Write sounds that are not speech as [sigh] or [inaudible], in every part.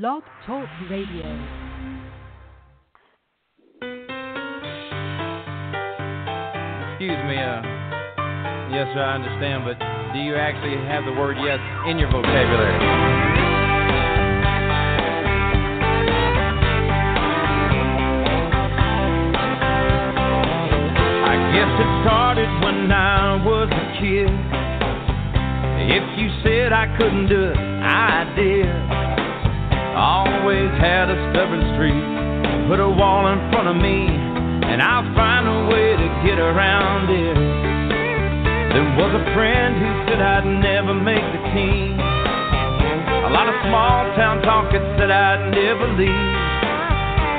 Blog Talk Radio. Excuse me, uh, yes, sir, I understand, but do you actually have the word yes in your vocabulary? I guess it started when I was a kid. If you said I couldn't do it, I did. Always had a stubborn streak. Put a wall in front of me, and I'll find a way to get around it. There was a friend who said I'd never make the team. A lot of small town talk that said I'd never leave.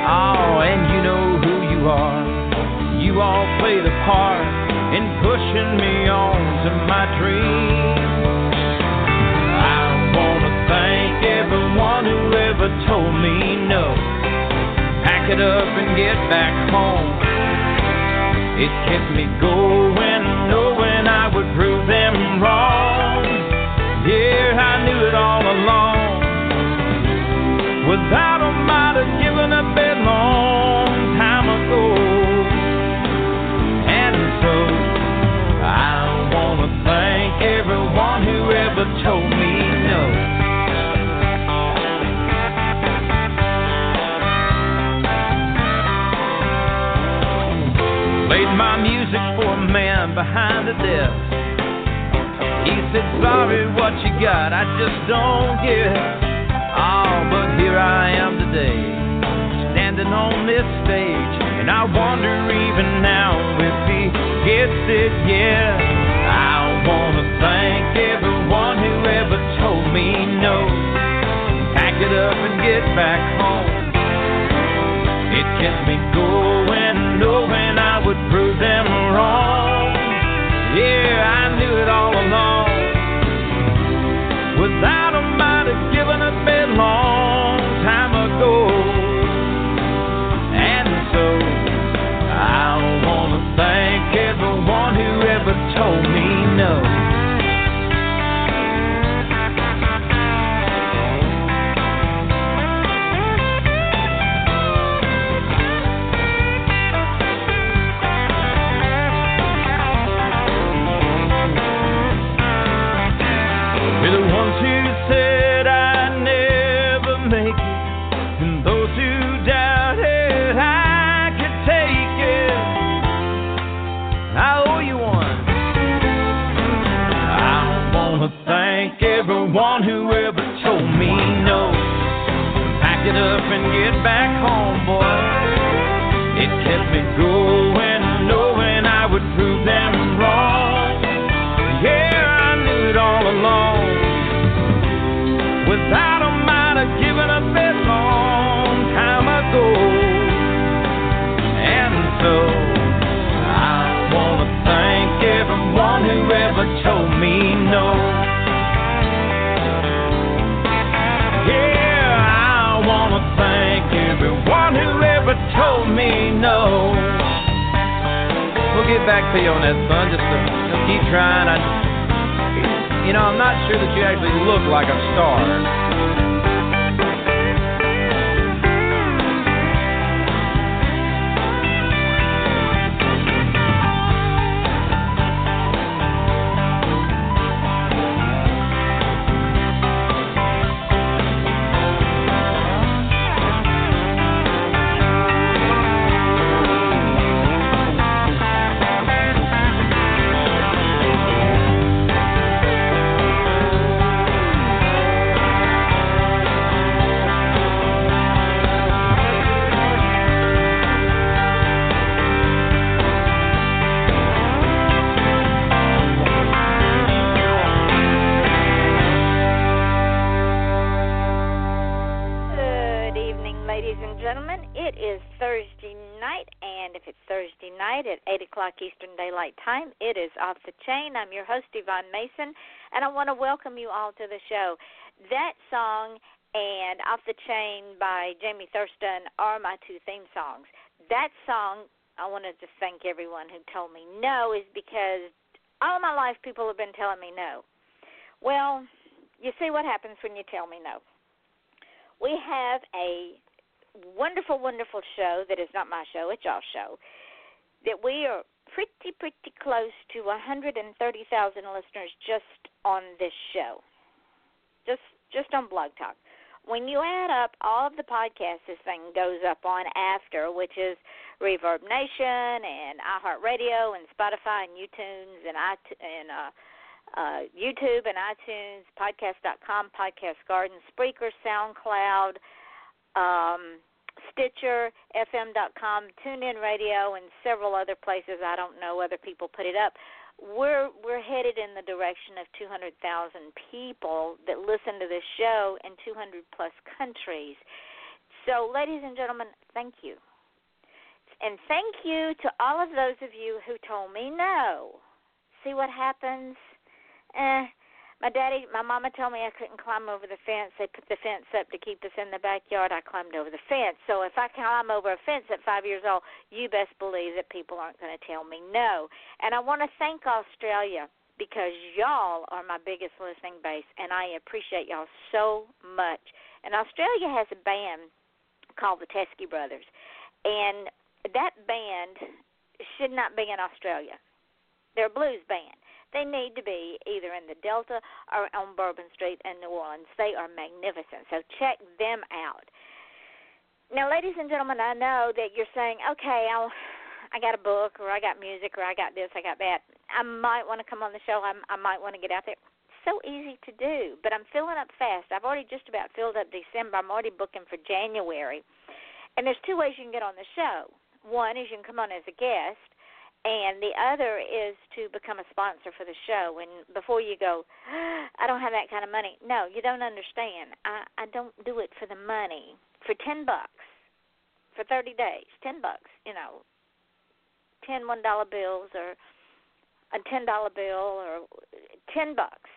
Oh, and you know who you are. You all played a part in pushing me on to my dreams. Who ever told me no. Pack it up and get back home. It kept me going, Sorry, what you got? I just don't get it. Oh, but here I am today, standing on this stage, and I wonder even now if he gets it, yeah. I wanna thank everyone who ever told me no. Pack it up and get back home. It kept me going, up and get back home, boy. It kept me going, knowing I would prove them wrong. Yeah, I knew it all along. Without them, I'd have given up a long time ago. And so, I want to thank everyone who ever told me no. Told me no. We'll get back to you on that, son. Just uh, to keep trying. I you know, I'm not sure that you actually look like a star. Off the Chain. I'm your host, Yvonne Mason, and I want to welcome you all to the show. That song and Off the Chain by Jamie Thurston are my two theme songs. That song, I want to thank everyone who told me no, is because all my life people have been telling me no. Well, you see what happens when you tell me no. we have a wonderful, wonderful show that is not my show, it's y'all's show. That we are pretty, pretty close to 130,000 listeners just on this show, just just on Blog Talk. When you add up all of the podcasts this thing goes up on after, which is Reverb Nation and iHeartRadio and Spotify and YouTunes and i and uh, uh, YouTube and iTunes, Podcast.com, Podcast Garden, Spreaker, SoundCloud, um, Stitcher, FM.com, TuneIn Radio, and several other places. I don't know whether people put it up. We're we're headed in the direction of 200,000 people that listen to this show in 200 plus countries. So, ladies and gentlemen, thank you. And thank you to all of those of you who told me no. See what happens? Eh, my daddy, my mama told me I couldn't climb over the fence. They put the fence up to keep us in the backyard. I climbed over the fence. So if I climb over a fence at five years old, you best believe that people aren't going to tell me no. And I want to thank Australia because y'all are my biggest listening base, and I appreciate y'all so much. And Australia has a band called the Teskey Brothers, and that band should not be in Australia. They're a blues band they need to be either in the Delta or on Bourbon Street in New Orleans. They are magnificent. So check them out. Now, ladies and gentlemen, I know that you're saying, okay, I'll, I got a book, or I got music, or I got this, I got that. I might want to come on the show. I, I might want to get out there. So easy to do, but I'm filling up fast. I've already just about filled up December. I'm already booking for January. And there's two ways you can get on the show. One is you can come on as a guest, and the other is to become a sponsor for the show. And before you go i don't have that kind of money. No you don't understand. I i don't do it for the money. For ten bucks for thirty days ten bucks you know ten one dollar bills or a ten dollar bill or ten bucks.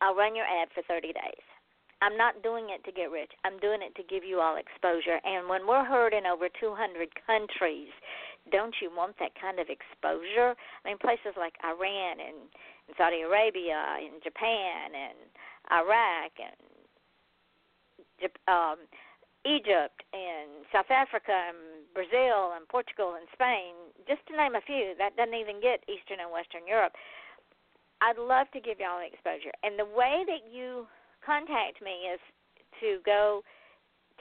I'll run your ad for thirty days. I'm not doing it to get rich. I'm doing it to give you all exposure. And when we're heard in over 200 countries, don't you want that kind of exposure? I mean, places like Iran and, and Saudi Arabia and Japan and Iraq and um, Egypt and South Africa and Brazil and Portugal and Spain, just to name a few. That doesn't even get Eastern and Western Europe. I'd love to give y'all the exposure. And the way that you contact me is to go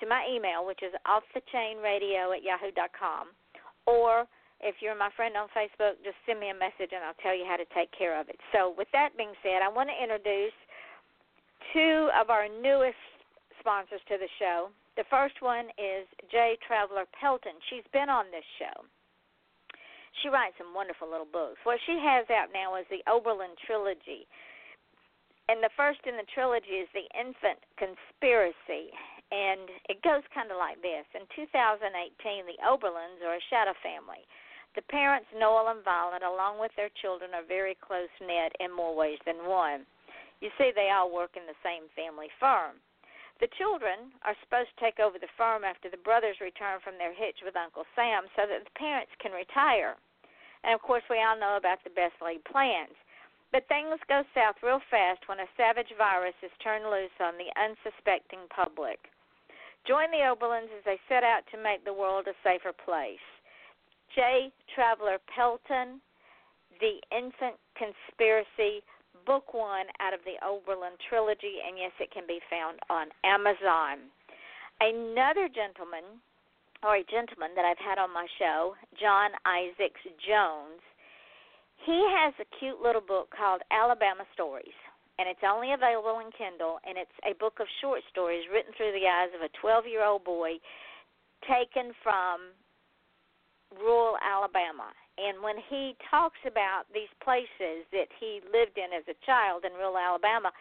to my email, which is offthechainradio at yahoo.com or if you're my friend on Facebook, just send me a message and I'll tell you how to take care of it. So, with that being said, I want to introduce two of our newest sponsors to the show. The first one is J. Traveler Pelton. She's been on this show. She writes some wonderful little books. What she has out now is the Oberlin Trilogy. And the first in the trilogy is The Infant Conspiracy and it goes kind of like this. In 2018, the Oberlins are a shadow family. The parents, Noel and Violet, along with their children, are very close knit in more ways than one. You see, they all work in the same family firm. The children are supposed to take over the firm after the brothers return from their hitch with Uncle Sam so that the parents can retire. And of course, we all know about the best laid plans. But things go south real fast when a savage virus is turned loose on the unsuspecting public. Join the Oberlins as they set out to make the world a safer place. J. Traveler Pelton, The Infant Conspiracy, Book One out of the Oberlin trilogy, and yes, it can be found on Amazon. Another gentleman, or a gentleman that I've had on my show, John Isaacs Jones, he has a cute little book called Alabama Stories and it's only available in Kindle, and it's a book of short stories written through the eyes of a 12 year old boy taken from rural Alabama. And when he talks about these places that he lived in as a child in rural Alabama,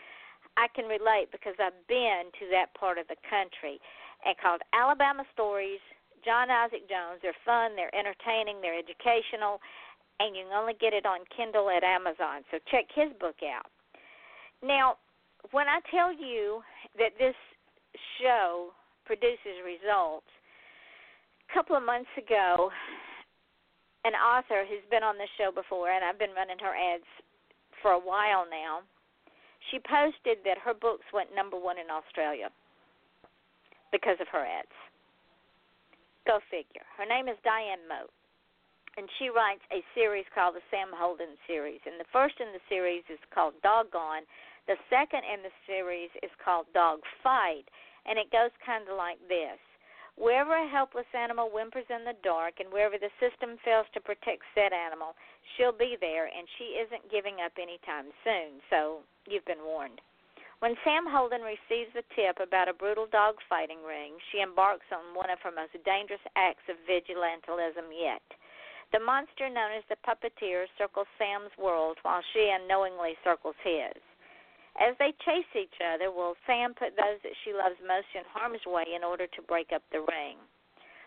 I can relate because I've been to that part of the country. And called Alabama Stories, John Isaac Jones. They're fun, they're entertaining, they're educational, and you can only get it on Kindle at Amazon. So check his book out. Now, when I tell you that this show produces results, a couple of months ago, an author who's been on this show before, and I've been running her ads for a while now, she posted that her books went number one in Australia. because of her ads. Go figure. Her name is Diane Moat, and she writes a series called the Sam Holden series. And the first in the series is called Doggone. The second in the series is called Dog Fight, and it goes kind of like this. Wherever a helpless animal whimpers in the dark, and wherever the system fails to protect said animal, she'll be there, and she isn't giving up anytime soon. So you've been warned. When Sam Holden receives the tip about a brutal dog fighting ring, she embarks on one of her most dangerous acts of vigilantism yet. The monster known as the puppeteer circles Sam's world while she unknowingly circles his. As they chase each other, will Sam put those that she loves most in harm's way in order to break up the ring?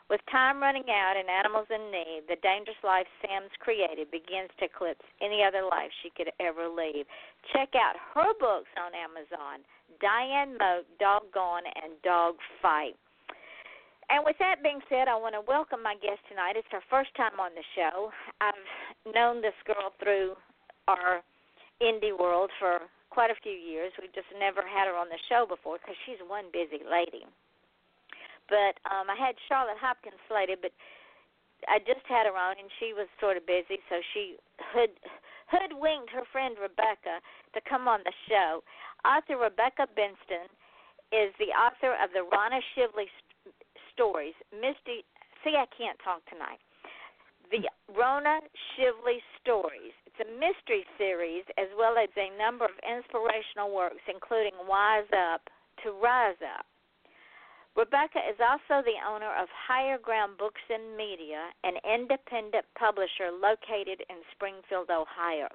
With time running out and animals in need, the dangerous life Sam's created begins to eclipse any other life she could ever lead. Check out her books on Amazon Diane Moat, Doggone, and Dog Fight. And with that being said, I want to welcome my guest tonight. It's her first time on the show. I've known this girl through our indie world for quite a few years. We've just never had her on the show before because she's one busy lady. But um, I had Charlotte Hopkins slated, but I just had her on, and she was sort of busy, so she hood hoodwinked her friend Rebecca to come on the show. Author Rebecca Benston is the author of the Rona Shively stories. Misty, see, I can't talk tonight. The hmm. Rona Shively stories. It's a mystery series as well as a number of inspirational works, including Wise Up to Rise Up. Rebecca is also the owner of Higher Ground Books and Media, an independent publisher located in Springfield, Ohio.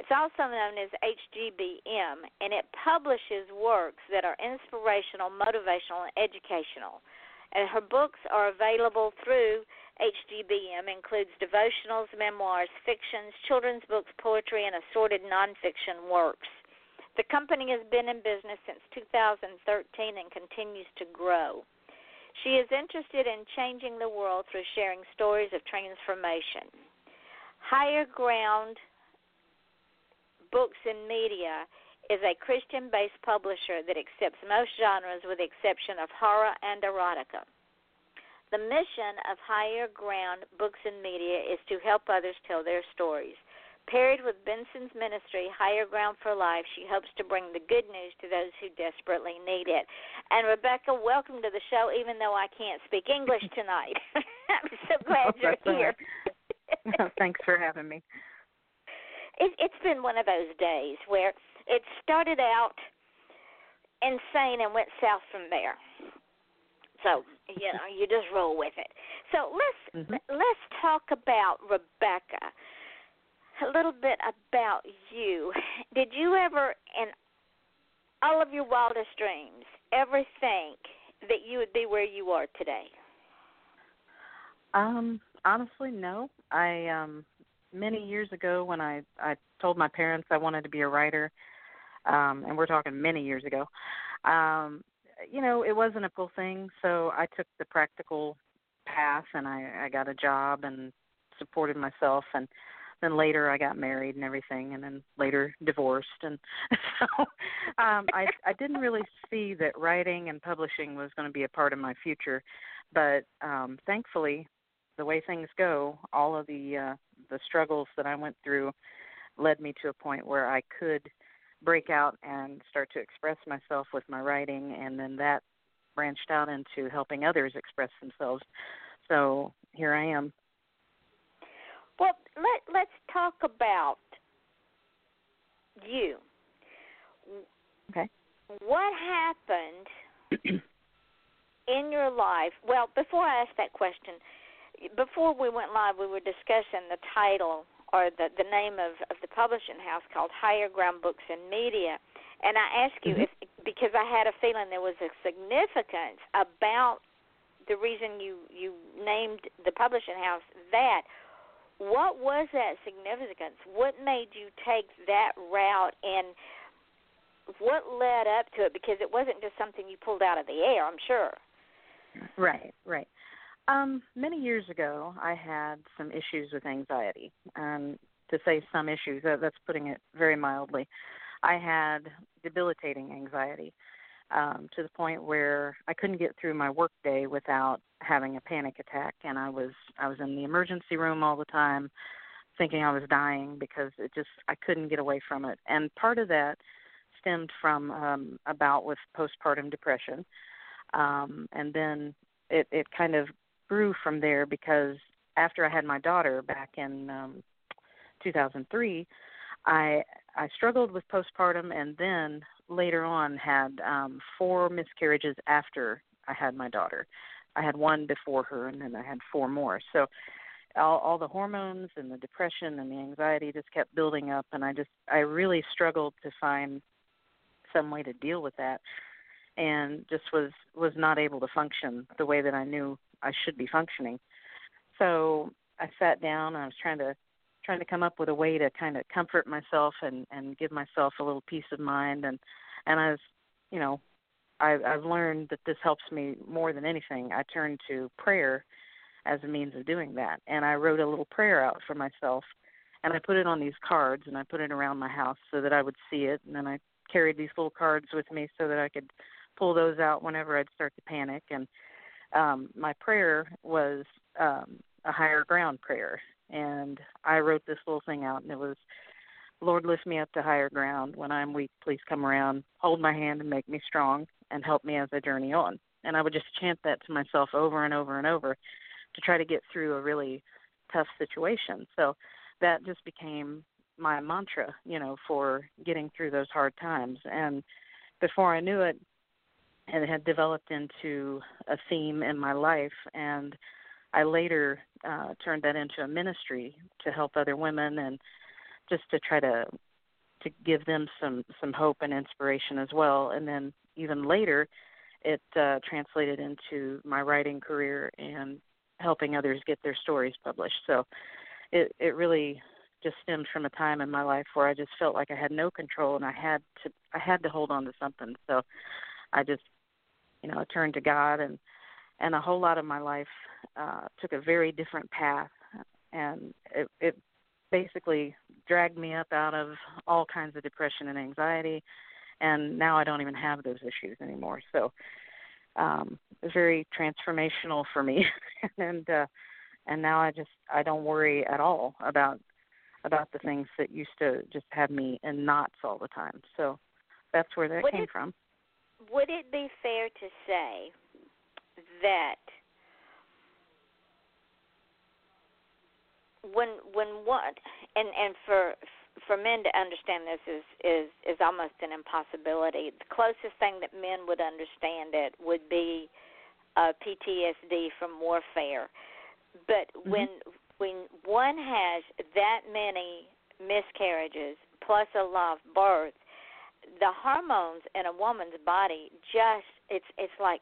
It's also known as HGBM, and it publishes works that are inspirational, motivational, and educational. And her books are available through HGBM, includes devotionals, memoirs, fictions, children's books, poetry, and assorted nonfiction works. The company has been in business since 2013 and continues to grow. She is interested in changing the world through sharing stories of transformation. Higher Ground Books and Media is a Christian based publisher that accepts most genres with the exception of horror and erotica. The mission of Higher Ground Books and Media is to help others tell their stories. Paired with Benston's ministry, Higher Ground for Life, she hopes to bring the good news to those who desperately need it. And Rebecca, welcome to the show, even though I can't speak English [laughs] tonight. [laughs] I'm so oh, glad oh, you're here. [laughs] Thanks for having me. It, it's been one of those days where it started out insane and went south from there. So you know, you just roll with it. So let's mm-hmm. let's talk about Rebecca a little bit about you. Did you ever, in all of your wildest dreams, ever think that you would be where you are today? Um, honestly, no. I um many years ago when I I told my parents I wanted to be a writer, um, and we're talking many years ago. Um, you know, it wasn't a cool thing, so I took the practical path and I I got a job and supported myself and then later I got married and everything, and then later divorced, and [laughs] so um, I I didn't really see that writing and publishing was going to be a part of my future, but um, thankfully, the way things go, all of the uh, the struggles that I went through led me to a point where I could break out and start to express myself with my writing, and then that branched out into helping others express themselves. So here I am. Well, let let's talk about you. Okay. What happened [clears throat] in your life? Well, before I ask that question, before we went live, we were discussing the title or the the name of of the publishing house called Higher Ground Books and Media. And I asked you mm-hmm. if because I had a feeling there was a significance about the reason you you named the publishing house that what was that significance? What made you take that route and what led up to it? Because it wasn't just something you pulled out of the air, I'm sure. Right, right. Um, many years ago, I had some issues with anxiety. Um, to say some issues, that's putting it very mildly. I had debilitating anxiety. um, to the point where I couldn't get through my work day without having a panic attack, and I was I was in the emergency room all the time, thinking I was dying because it just I couldn't get away from it. And part of that stemmed from um, a bout with postpartum depression, um, and then it it kind of grew from there because after I had my daughter back in um, 2003, I I struggled with postpartum, and then later on had um, four miscarriages after I had my daughter. I had one before her, and then I had four more. So all, all the hormones and the depression and the anxiety just kept building up, and I just I really struggled to find some way to deal with that, and just was was not able to function the way that I knew I should be functioning. So I sat down and I was trying to trying to come up with a way to kind of comfort myself and and give myself a little peace of mind and and I was you know I I've learned that this helps me more than anything. I turn to prayer as a means of doing that. And I wrote a little prayer out for myself and I put it on these cards and I put it around my house so that I would see it and then I carried these little cards with me so that I could pull those out whenever I'd start to panic and um my prayer was um a higher ground prayer and I wrote this little thing out, and it was, "Lord, lift me up to higher ground. When I'm weak, please come around, hold my hand, and make me strong, and help me as I journey on." And I would just chant that to myself over and over and over to try to get through a really tough situation. So that just became my mantra, you know, for getting through those hard times. And before I knew it, it had developed into a theme in my life and I later uh, turned that into a ministry to help other women and just to try to to give them some some hope and inspiration as well. And then even later, it uh, translated into my writing career and helping others get their stories published. So it it really just stemmed from a time in my life where I just felt like I had no control and I had to I had to hold on to something. So I just you know I turned to God and and a whole lot of my life uh, took a very different path, and it, it basically dragged me up out of all kinds of depression and anxiety, and now I don't even have those issues anymore. So um, very transformational for me, [laughs] and uh, and now I just I don't worry at all about about the things that used to just have me in knots all the time. So that's where that would came it, from. Would it be fair to say that when when what and and for for men to understand this is is is almost an impossibility. The closest thing that men would understand it would be uh, PTSD from warfare. But mm-hmm. when when one has that many miscarriages plus a lot of births, the hormones in a woman's body just it's it's like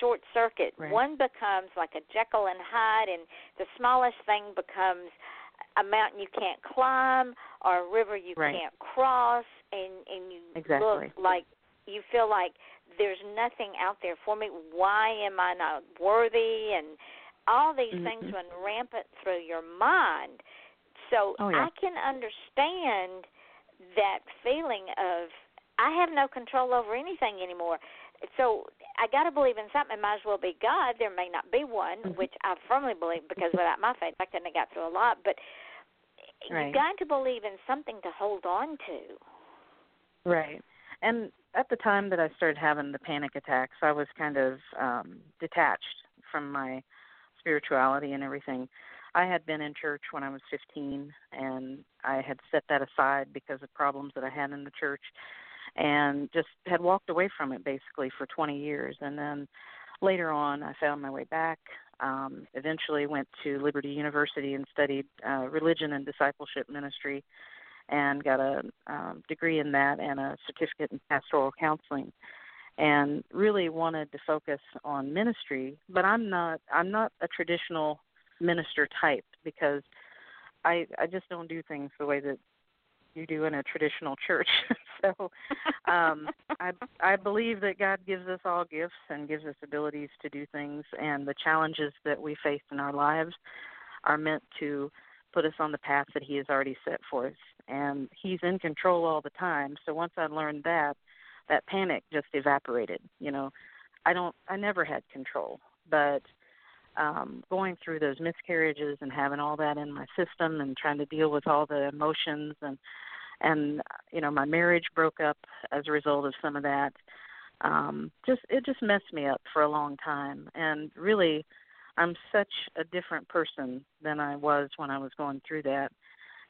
short circuit. Right. One becomes like a Jekyll and Hyde, and the smallest thing becomes a mountain you can't climb or a river you right. can't cross, and and you exactly. look like you feel like there's nothing out there for me. Why am I not worthy? And all these mm-hmm. things run rampant through your mind. So oh, yeah. I can understand that feeling of I have no control over anything anymore so I got to believe in something. It might as well be God. There may not be one, mm-hmm. which I firmly believe because without my faith, I couldn't have got through a lot. But right. you got to believe in something to hold on to. Right. And at the time that I started having the panic attacks, I was kind of um detached from my spirituality and everything. I had been in church when I was 15 and I had set that aside because of problems that I had in the church and just had walked away from it basically for 20 years. And then later on, I found my way back. Um, eventually, went to Liberty University and studied uh, religion and discipleship ministry, and got a um, degree in that and a certificate in pastoral counseling. And really wanted to focus on ministry, but I'm not. I'm not a traditional minister type because I I just don't do things the way that you do in a traditional church. [laughs] so [laughs] um I I believe that God gives us all gifts and gives us abilities to do things and the challenges that we face in our lives are meant to put us on the path that he has already set for us and he's in control all the time. So once I learned that, that panic just evaporated. You know, I don't I never had control, but um going through those miscarriages and having all that in my system and trying to deal with all the emotions and and you know my marriage broke up as a result of some of that. Um just it just messed me up for a long time. And really i'm such a different person than i was when i was going through that.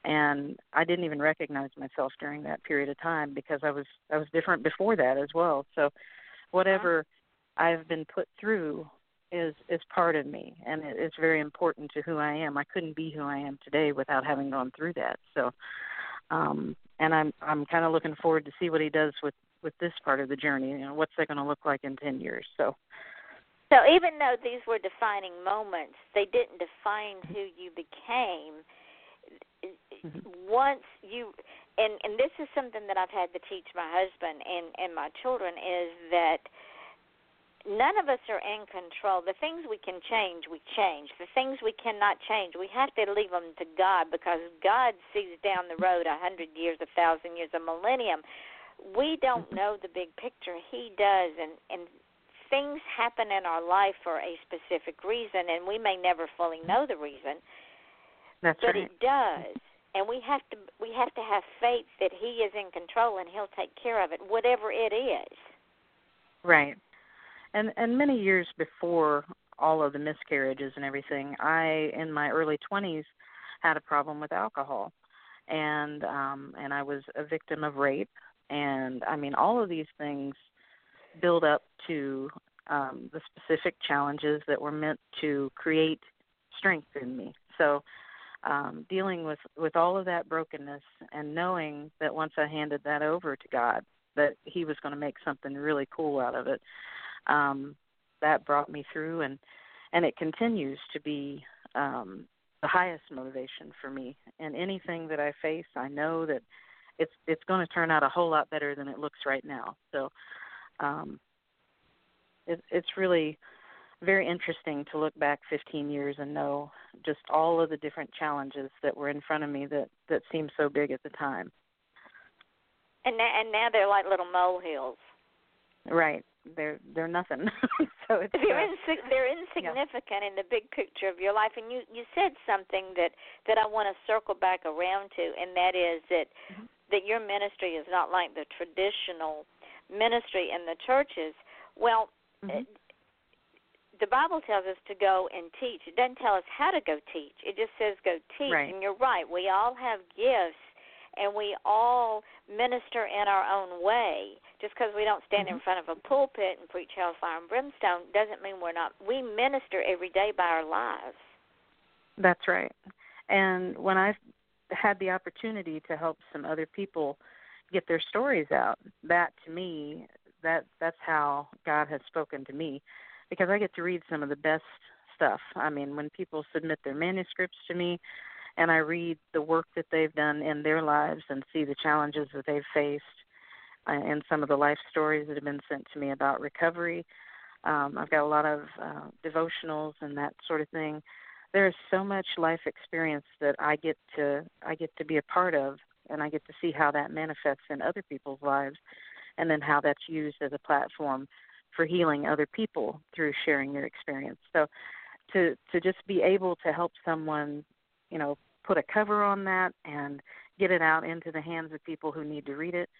And i didn't even recognize myself during that period of time because i was i was different before that as well. So whatever i've been put through is is part of me and it, it's very important to who I am. I couldn't be who I am today without having gone through that. So um and I'm I'm kind of looking forward to see what he does with with this part of the journey. You know, what's that going to look like in 10 years. So So even though these were defining moments, they didn't define who you became. Once you and and this is something that I've had to teach my husband and and my children is that none of us are in control. The things we can change, we change. The things we cannot change, we have to leave them to God because God sees down the road a hundred years, a thousand years, a millennium. We don't mm-hmm. know the big picture. He does, and and things happen in our life for a specific reason, and we may never fully know the reason. That's but right. it does. And we have to we have to have faith that he is in control and he'll take care of it, whatever it is. Right and and many years before all of the miscarriages and everything, I in my early 20s had a problem with alcohol. And um and I was a victim of rape and I mean all of these things build up to um the specific challenges that were meant to create strength in me. So um dealing with with all of that brokenness and knowing that once I handed that over to God that he was going to make something really cool out of it um, that brought me through, and and it continues to be um, the highest motivation for me. And anything that I face, I know that it's it's going to turn out a whole lot better than it looks right now. So um, it, it's really very interesting to look back 15 years and know just all of the different challenges that were in front of me that that seemed so big at the time. And now, and now they're like little molehills. Right they're they're nothing. [laughs] so it's they're uh, insi- they're insignificant yeah. in the big picture of your life. And you you said something that that I want to circle back around to, and that is that mm-hmm. that your ministry is not like the traditional ministry in the churches. Well. Mm-hmm. the Bible tells us to go and teach. It doesn't tell us how to go teach. It just says go teach. Right. And you're right. We all have gifts and we all minister in our own way. Just because we don't stand mm-hmm. in front of a pulpit and preach hellfire and brimstone doesn't mean we're not. We minister every day by our lives. That's right. And when I've had the opportunity to help some other people get their stories out, that to me, that that's how God has spoken to me, because I get to read some of the best stuff. I mean, when people submit their manuscripts to me, and I read the work that they've done in their lives and see the challenges that they've faced and some of the life stories that have been sent to me about recovery. Um, I've got a lot of uh, devotionals and that sort of thing. There is so much life experience that I get to I get to be a part of, and I get to see how that manifests in other people's lives, and then how that's used as a platform for healing other people through sharing your experience. So, to to just be able to help someone, you know, put a cover on that and get it out into the hands of people who need to read it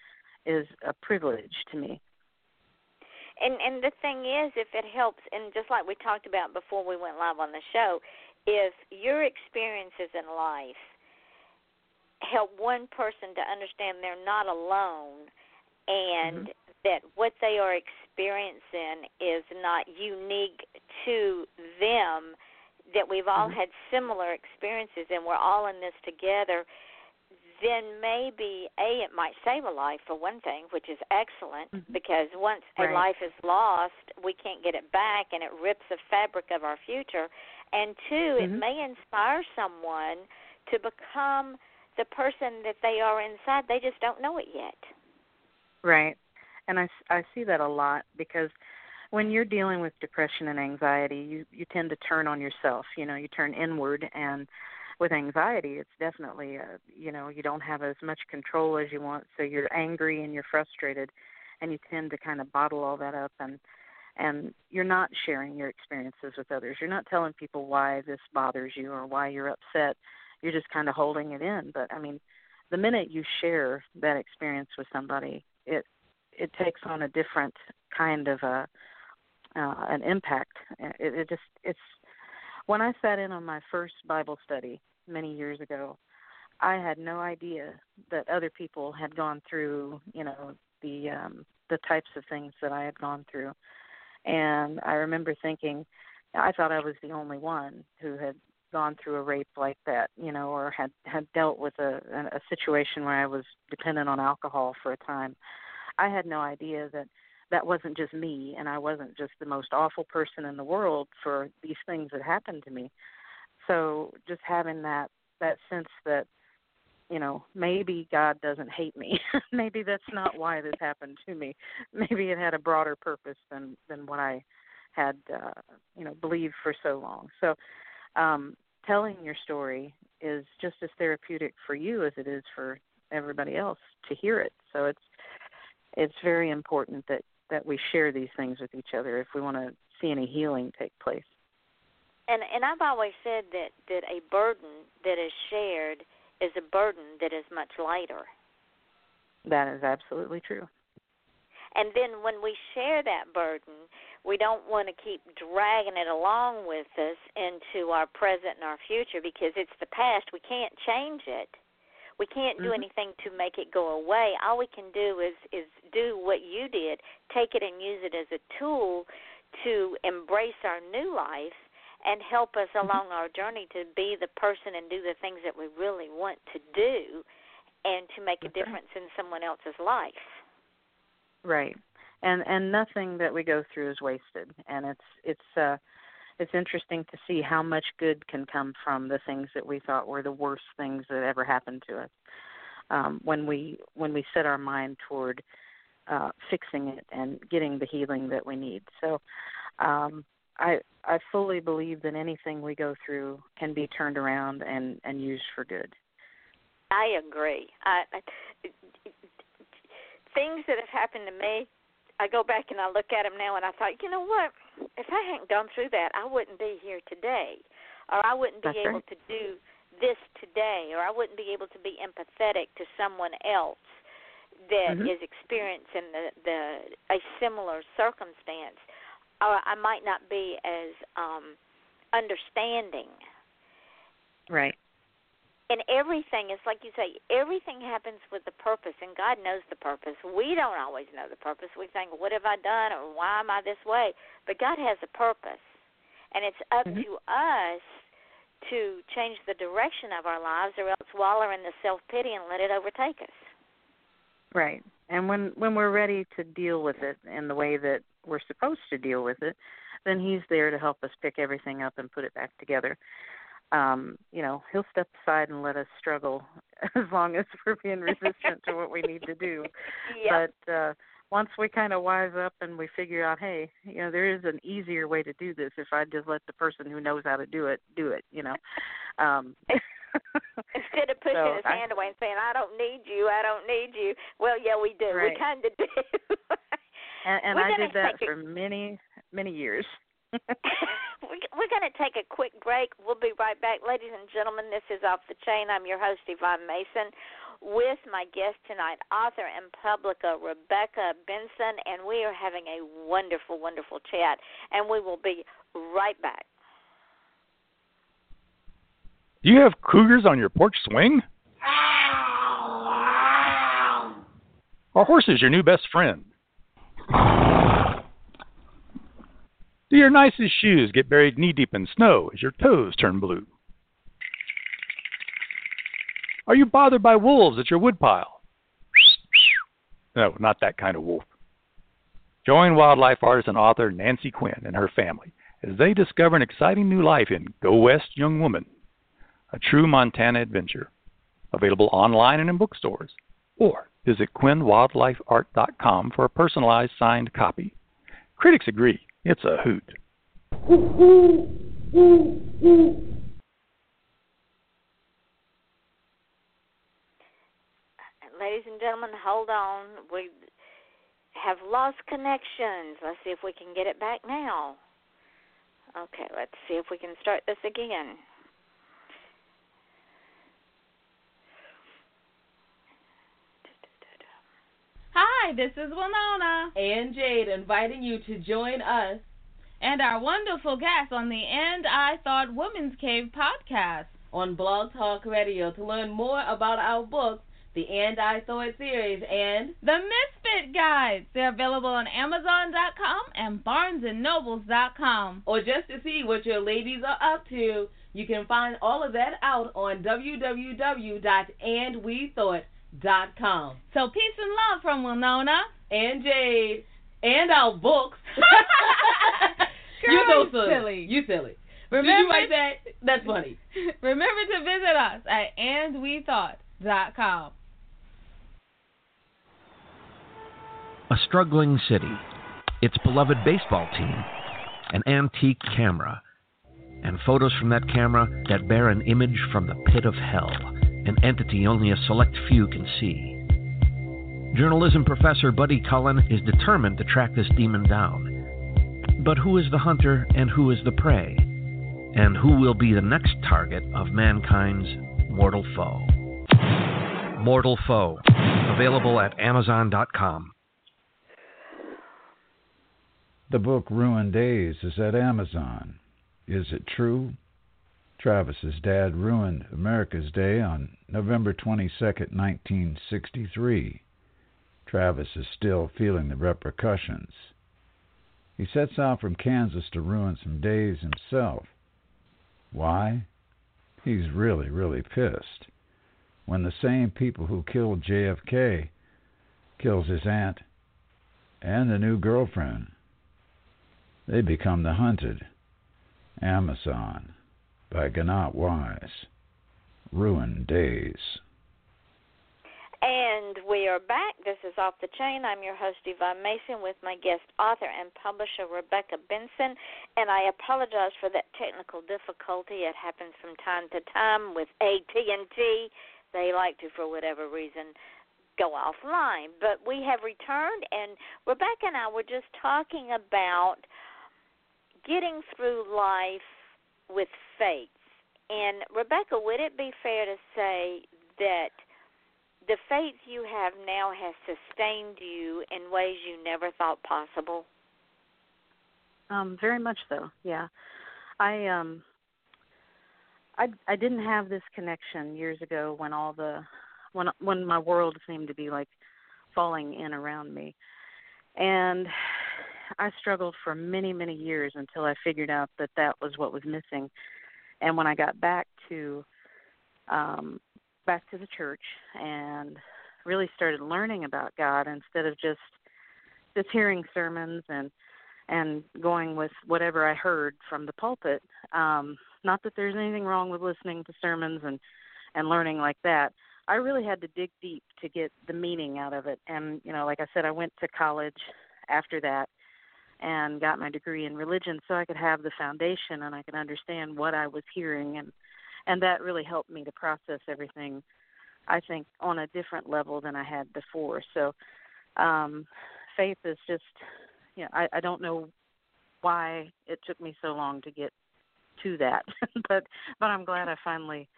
is a privilege to me. And and the thing is if it helps and just like we talked about before we went live on the show, if your experiences in life help one person to understand they're not alone and mm-hmm. that what they are experiencing is not unique to them that we've all mm-hmm. had similar experiences and we're all in this together, then maybe a it might save a life for one thing, which is excellent mm-hmm. because once right. a life is lost, we can't get it back and it rips the fabric of our future. And 2 mm-hmm. it may inspire someone to become the person that they are inside. They just don't know it yet. Right. And I, I see that a lot because when you're dealing with depression and anxiety, you you tend to turn on yourself. You know, you turn inward, and with anxiety, it's definitely a, uh, you know you don't have as much control as you want, so you're angry and you're frustrated, and you tend to kind of bottle all that up and and you're not sharing your experiences with others. You're not telling people why this bothers you or why you're upset. You're just kind of holding it in. But I mean, the minute you share that experience with somebody, it it takes on a different kind of a uh, an impact. It, it just it's when I sat in on my first Bible study many years ago, I had no idea that other people had gone through, you know, the um the types of things that I had gone through. And I remember thinking I thought I was the only one who had gone through a rape like that, you know, or had had dealt with a a situation where I was dependent on alcohol for a time. I had no idea that that wasn't just me and I wasn't just the most awful person in the world for these things that happened to me. So just having that that sense that you know maybe God doesn't hate me. [laughs] maybe that's not why this happened to me. Maybe it had a broader purpose than than what I had uh, you know believed for so long. So um telling your story is just as therapeutic for you as it is for everybody else to hear it. So it's it's very important that that we share these things with each other if we want to see any healing take place. And and I've always said that that a burden that is shared is a burden that is much lighter. That is absolutely true. And then when we share that burden, we don't want to keep dragging it along with us into our present and our future because it's the past. We can't change it. We can't do mm-hmm. anything to make it go away. All we can do is is do what you did, take it and use it as a tool to embrace our new life and help us mm-hmm. along our journey to be the person and do the things that we really want to do and to make a difference in someone else's life. Right. And and nothing that we go through is wasted and it's it's uh it's interesting to see how much good can come from the things that we thought were the worst things that ever happened to us um, when we when we set our mind toward uh, fixing it and getting the healing that we need. So um, I I fully believe that anything we go through can be turned around and and used for good. I agree. I, I, things that have happened to me I go back and I look at them now, and I thought, you know what? If I hadn't gone through that, I wouldn't be here today, or I wouldn't be That's able right. to do this today, or I wouldn't be able to be empathetic to someone else that mm-hmm. is experiencing the the a similar circumstance, or I might not be as um understanding. Right. And everything is like you say everything happens with the purpose and god knows the purpose. We don't always know the purpose. We think what have i done or why am i this way? But god has a purpose and it's up mm-hmm. to us to change the direction of our lives or else wallow in the self pity and let it overtake us. Right. And when when we're ready to deal with it in the way that we're supposed to deal with it then he's there to help us pick everything up and put it back together um, you know, he'll step aside and let us struggle [laughs] as long as we're being resistant to what we need to do. [laughs] Yep. But uh once we kind of wise up and we figure out, hey, you know, there is an easier way to do this if I just let the person who knows how to do it do it, you know. [laughs] Um Instead of pushing so his I, hand away and saying, "I don't need you, I don't need you," well, yeah, we do. Right. We kind of do. And and I did that a, for many many years. [laughs] We're going to take a quick break. We'll be right back. Ladies and gentlemen, this is Off the Chain. I'm your host, Yvonne Mason, with my guest tonight, author and publica Rebecca Benston, and we are having a wonderful, wonderful chat. And we will be right back. Do you have cougars on your porch swing? Are horses your new best friend? Do your nicest shoes get buried knee deep in snow as your toes turn blue? Are you bothered by wolves at your woodpile? No, not that kind of wolf. Join wildlife artist and author Nancy Quinn and her family as they discover an exciting new life in Go West Young Woman, a true Montana adventure. Available online and in bookstores. Or visit QuinnWildlifeArt.com for a personalized signed copy. Critics agree it's a hoot. Ladies and gentlemen, hold on. We have lost connections. Let's see if we can get it back now. Okay, let's see if we can start this again. Hi, this is Winona and Jade inviting you to join us and our wonderful guests on the And I Thought Women's Cave podcast on Blog Talk Radio to learn more about our books, the And I Thought series, and the Misfit Guides. They're available on Amazon.com and BarnesandNobles.com. Or just to see what your ladies are up to, you can find all of that out on www.andwethought.com dot com. So peace and love from Winona and Jade and our books. [laughs] Girl, you know silly. You silly. Remember Did you write that? That's funny. [laughs] Remember to visit us at andwethought.com. A struggling city, its beloved baseball team, an antique camera, and photos from that camera that bear an image from the pit of hell an entity only a select few can see. Journalism professor Buddy Cullen is determined to track this demon down. But who is the hunter and who is the prey? And who will be the next target of mankind's mortal foe? Mortal Foe, available at Amazon.com. The book Ruined Days is at Amazon. Is it true? Travis's dad ruined America's Day on November 22, 1963. Travis is still feeling the repercussions. He sets out from Kansas to ruin some days himself. Why? He's really, really pissed. When the same people who killed JFK kills his aunt and the new girlfriend, they become the hunted. Amazon by Gannat Wise. Ruined Days. And we are back. This is Off the Chain. I'm your host, Yvonne Mason, with my guest author and publisher, Rebecca Benston. And I apologize for that technical difficulty. It happens from time to time with AT&T. They like to, for whatever reason, go offline. But we have returned, and Rebecca and I were just talking about getting through life with faith. And Rebecca, would it be fair to say that the faith you have now has sustained you in ways you never thought possible? Um, very much so. Yeah, I um, I I didn't have this connection years ago when all the when when my world seemed to be like falling in around me, and I struggled for many, many years until I figured out that that was what was missing. And when I got back to um back to the church and really started learning about God instead of just just hearing sermons and and going with whatever I heard from the pulpit. Um not that there's anything wrong with listening to sermons and and learning like that. I really had to dig deep to get the meaning out of it. And you know, like I said, I went to college after that and got my degree in religion so I could have the foundation and I could understand what I was hearing and and that really helped me to process everything I think on a different level than I had before. So um faith is just you know, I, I don't know why it took me so long to get to that. [laughs] but but I'm glad I finally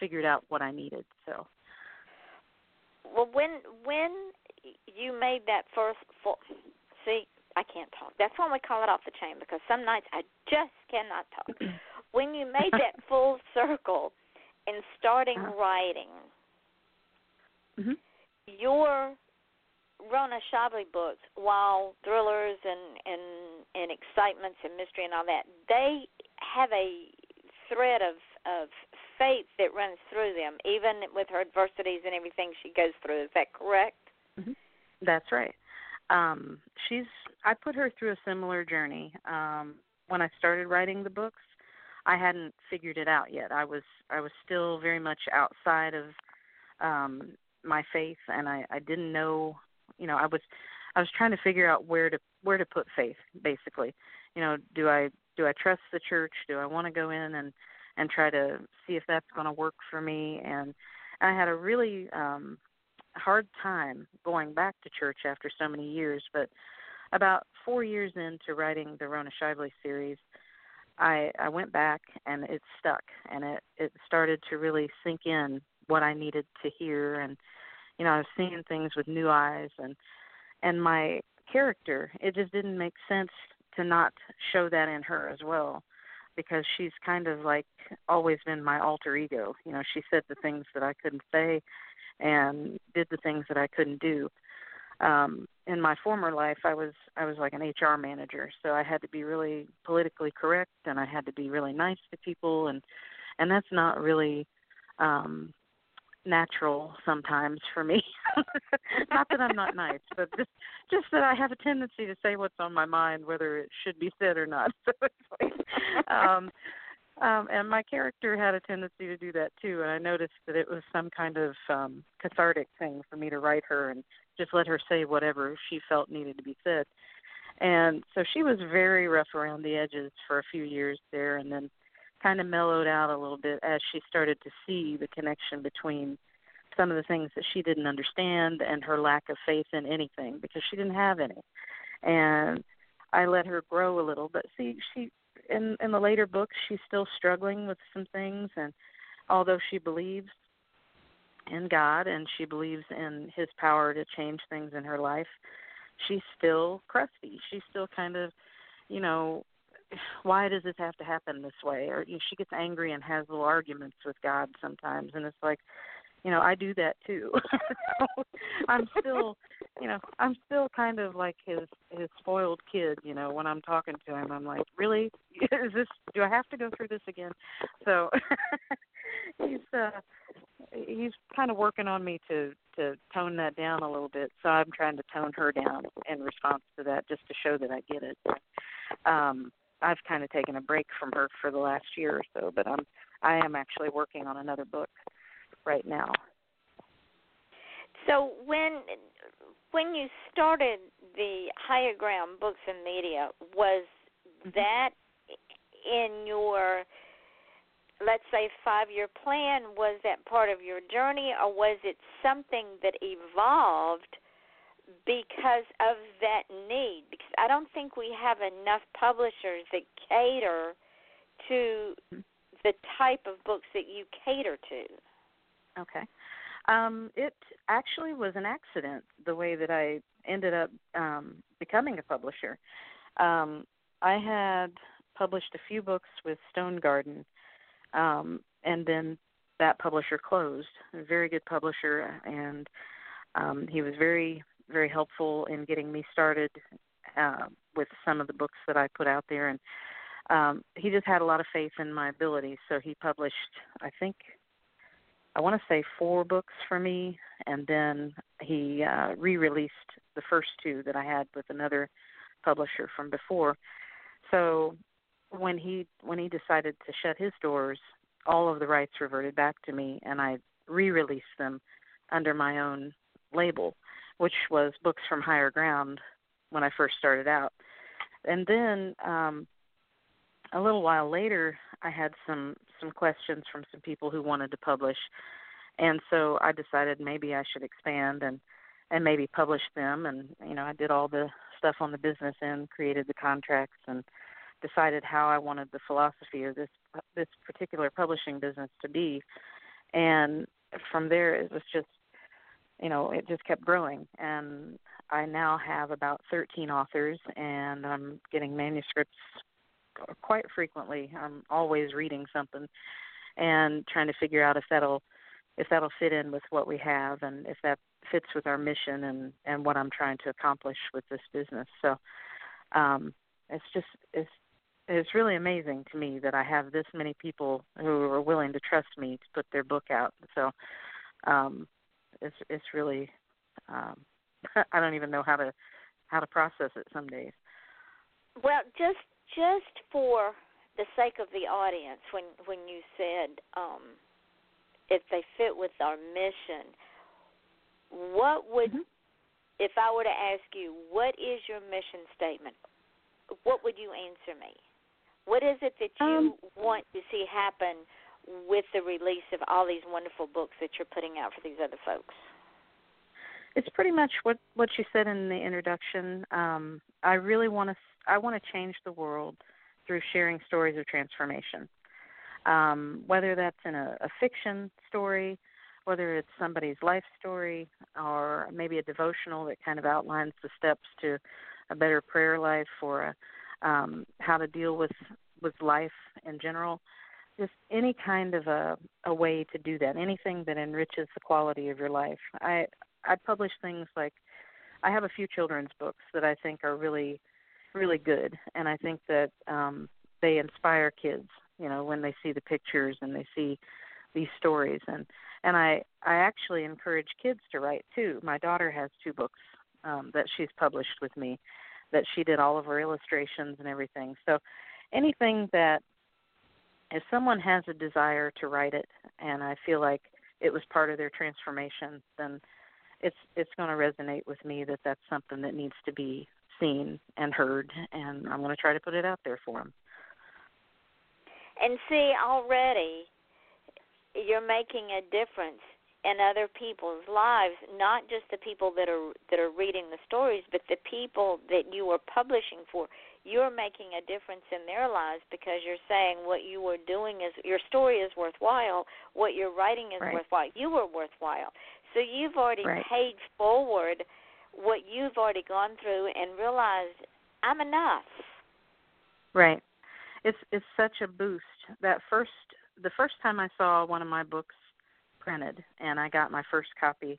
figured out what I needed. So well when when you made that first full, see I can't talk. That's why we call it off the chain because some nights I just cannot talk. [clears throat] when you made that [laughs] full circle in starting uh-huh. writing, mm-hmm. your Rona Shively books, while thrillers and and and excitements and mystery and all that, they have a thread of of faith that runs through them, even with her adversities and everything she goes through. Is that correct? Mm-hmm. That's right um she's I put her through a similar journey. Um when I started writing the books, I hadn't figured it out yet. I was I was still very much outside of um my faith and I I didn't know, you know, I was I was trying to figure out where to where to put faith basically. You know, do I do I trust the church? Do I want to go in and and try to see if that's going to work for me and I had a really um hard time going back to church after so many years, but about four years into writing the Rona Shively series, I I went back and it stuck and it it started to really sink in what I needed to hear. And you know I was seeing things with new eyes and and my character it just didn't make sense to not show that in her as well because she's kind of like always been my alter ego. You know she said the things that I couldn't say and did the things that I couldn't do. Um in my former life I was I was like an HR manager so I had to be really politically correct and I had to be really nice to people and and that's not really um natural sometimes for me [laughs] not that I'm not nice but just just that I have a tendency to say what's on my mind whether it should be said or not [laughs] so it's like um um and my character had a tendency to do that too and I noticed that it was some kind of um cathartic thing for me to write her and just let her say whatever she felt needed to be said. And so she was very rough around the edges for a few years there and then kind of mellowed out a little bit as she started to see the connection between some of the things that she didn't understand and her lack of faith in anything because she didn't have any. And I let her grow a little, but see she in in the later books she's still struggling with some things and although she believes in God and she believes in his power to change things in her life, she's still crusty. She's still kind of, you know, why does this have to happen this way? Or you know, she gets angry and has little arguments with God sometimes and it's like, you know, I do that too. so [laughs] I'm still, you know, I'm still kind of like his his spoiled kid, you know, when I'm talking to him I'm like, "Really? [laughs] Is this do I have to go through this again?" So [laughs] he's uh he's kind of working on me to to tone that down a little bit. So I'm trying to tone her down in response to that, just to show that I get it. Um, I've kind of taken a break from her for the last year or so, but I'm I am actually working on another book right now. So when when you started the Higher Ground Books and Media, was mm-hmm. that in your let's say five year plan was that part of your journey or was it something that evolved because of that need because i don't think we have enough publishers that cater to the type of books that you cater to. Okay. Um it actually was an accident the way that i ended up um becoming a publisher. Um i had published a few books with stone garden um, and then that publisher closed. A very good publisher, and um, he was very very helpful in getting me started uh, with some of the books that I put out there, and um, he just had a lot of faith in my ability. So he published, I think, I want to say four books for me, and then he uh, re-released the first two that I had with another publisher from before. So when he when he decided to shut his doors, all of the rights reverted back to me, and I re-released them under my own label, which was Books from Higher Ground when I first started out. And then um, a little while later, I had some some questions from some people who wanted to publish, and so I decided maybe I should expand and and maybe publish them. And you know, I did all the stuff on the business end, created the contracts, and decided how I wanted the philosophy of this this particular publishing business to be, and from there it was just you know it just kept growing and I now have about 13 authors and I'm getting manuscripts quite frequently. I'm always reading something and trying to figure out if that'll if that'll fit in with what we have and if that fits with our mission and and what I'm trying to accomplish with this business. So um it's just it's it's really amazing to me that I have this many people who are willing to trust me to put their book out. So um, it's it's really um, [laughs] I don't even know how to how to process it some days. Well, just just for the sake of the audience, when when you said um, if they fit with our mission, what would mm-hmm. if I were to ask you what is your mission statement? What would you answer me? What is it that you um, want to see happen with the release of all these wonderful books that you're putting out for these other folks? it's pretty much what what you said in the introduction. Um, I really want to I want to change the world through sharing stories of transformation. Um, whether that's in a, a fiction story, whether it's somebody's life story, or maybe a devotional that kind of outlines the steps to a better prayer life or a, um, how to deal with with life in general. Just any kind of a, a way to do that, anything that enriches the quality of your life. I I publish things like I have a few children's books that I think are really really good, and I think that um, they inspire kids. You know, when they see the pictures and they see these stories, and and I I actually encourage kids to write too. My daughter has two books um, that she's published with me, that she did all of her illustrations and everything. So anything that if someone has a desire to write it, and I feel like it was part of their transformation, then it's it's going to resonate with me that that's something that needs to be seen and heard, and I'm going to try to put it out there for them. And see, already you're making a difference in other people's lives, not just the people that are that are reading the stories, but the people that you are publishing for. You're making a difference in their lives because you're saying what you were doing is your story is worthwhile, what you're writing is right. worthwhile. You are worthwhile. So you've already right. paid forward what you've already gone through and realized I'm enough. Right. It's it's such a boost. That first the first time I saw one of my books printed and I got my first copy,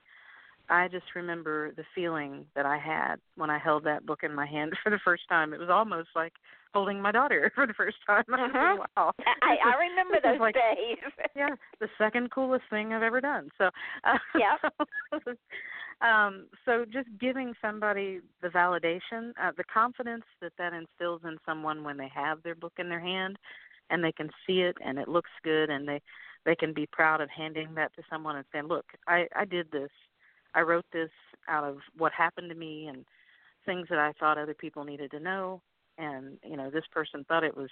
I just remember the feeling that I had when I held that book in my hand [laughs] for the first time. It was almost like holding my daughter [laughs] for the first time. Uh-huh. wow. [laughs] I, I remember those like, days. yeah, the second coolest thing I've ever done. So, uh, yeah. um, so just giving somebody the validation, uh, the confidence that that instills in someone when they have their book in their hand, and they can see it and it looks good, and they they can be proud of handing that to someone and saying, "Look, I I did this. I wrote this out of what happened to me and things that I thought other people needed to know." and you know this person thought it was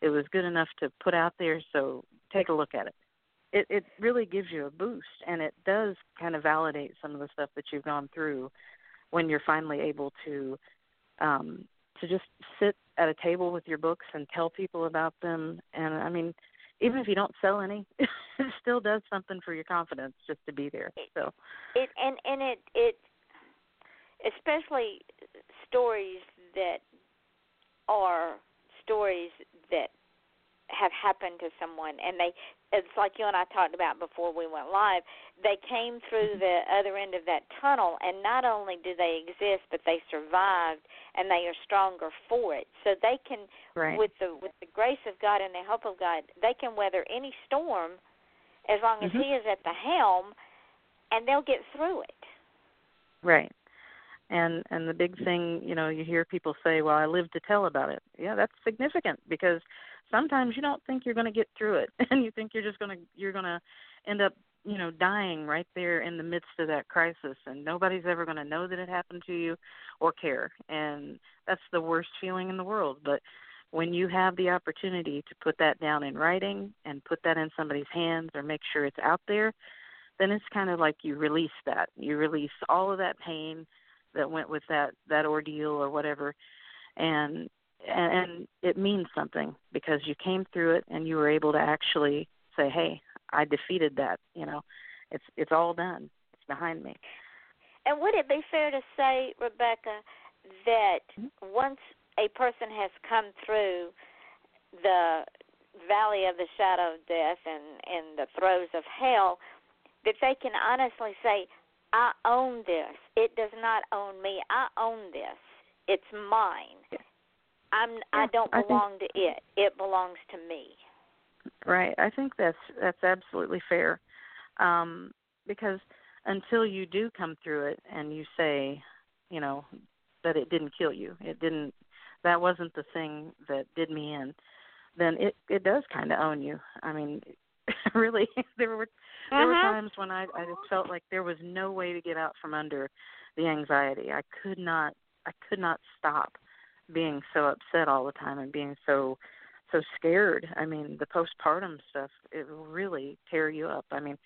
it was good enough to put out there so take a look at it it it really gives you a boost and it does kind of validate some of the stuff that you've gone through when you're finally able to um to just sit at a table with your books and tell people about them and i mean even if you don't sell any [laughs] it still does something for your confidence just to be there so. it and and it it especially stories that are stories that have happened to someone and they it's like you and I talked about before we went live they came through the other end of that tunnel and not only do they exist but they survived and they are stronger for it. So they can right. with the with the grace of God and the help of God they can weather any storm as long as mm-hmm. he is at the helm and they'll get through it. Right. And and the big thing you know you hear people say well i live to tell about it. Yeah that's significant because sometimes you don't think you're going to get through it [laughs] and you think you're just going to you're going to end up you know dying right there in the midst of that crisis and nobody's ever going to know that it happened to you or care and that's the worst feeling in the world. But when you have the opportunity to put that down in writing and put that in somebody's hands or make sure it's out there then it's kind of like you release that. You release all of that pain that went with that that ordeal or whatever and and it means something because you came through it and you were able to actually say hey i defeated that you know it's it's all done it's behind me and would it be fair to say rebecca that mm-hmm. once a person has come through the valley of the shadow of death and and the throes of hell that they can honestly say I own this. It does not own me. I own this. It's mine. I'm yeah, I don't belong I think, to it. It belongs to me. Right. I think that's that's absolutely fair. Um because until you do come through it and you say, you know, that it didn't kill you. It didn't that wasn't the thing that did me in, then it it does kind of own you. I mean, [laughs] really [laughs] there were there were Uh-huh. times when I I just felt like there was no way to get out from under the anxiety. I could not I could not stop being so upset all the time and being so so scared. I mean, the postpartum stuff it will really tear you up. I mean,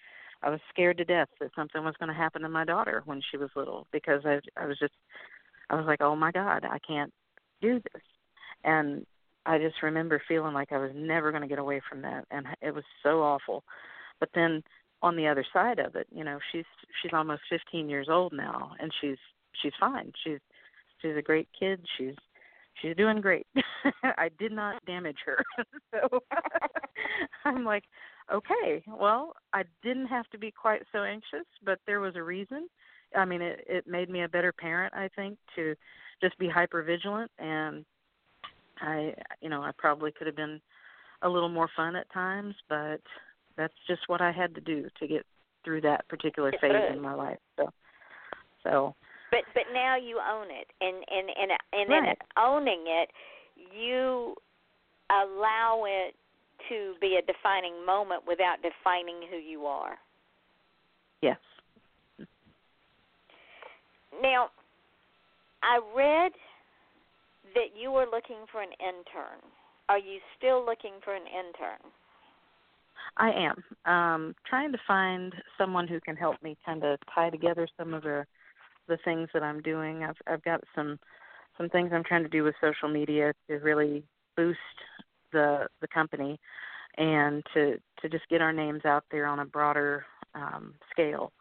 I was scared to death that something was going to happen to my daughter when she was little because I I was just I was like, "Oh my god, I can't do this." And I just remember feeling like I was never going to get away from that and it was so awful. But then on the other side of it, you know, she's she's almost 15 years old now and she's she's fine. She's she's a great kid. She's she's doing great. [laughs] I did not damage her. [laughs] so [laughs] I'm like, okay, well, I didn't have to be quite so anxious, but there was a reason. I mean, it it made me a better parent, I think, to just be hyper vigilant and I you know, I probably could have been a little more fun at times, but that's just what I had to do to get through that particular phase in my life. So so but but now you own it. And and and and right. in owning it you allow it to be a defining moment without defining who you are. Yes. Now i read that you were looking for an intern. Are you still looking for an intern? I am. Um, trying to find someone who can help me kind of tie together some of the the things that I'm doing. I've I've got some some things I'm trying to do with social media to really boost the the company and to to just get our names out there on a broader um, scale.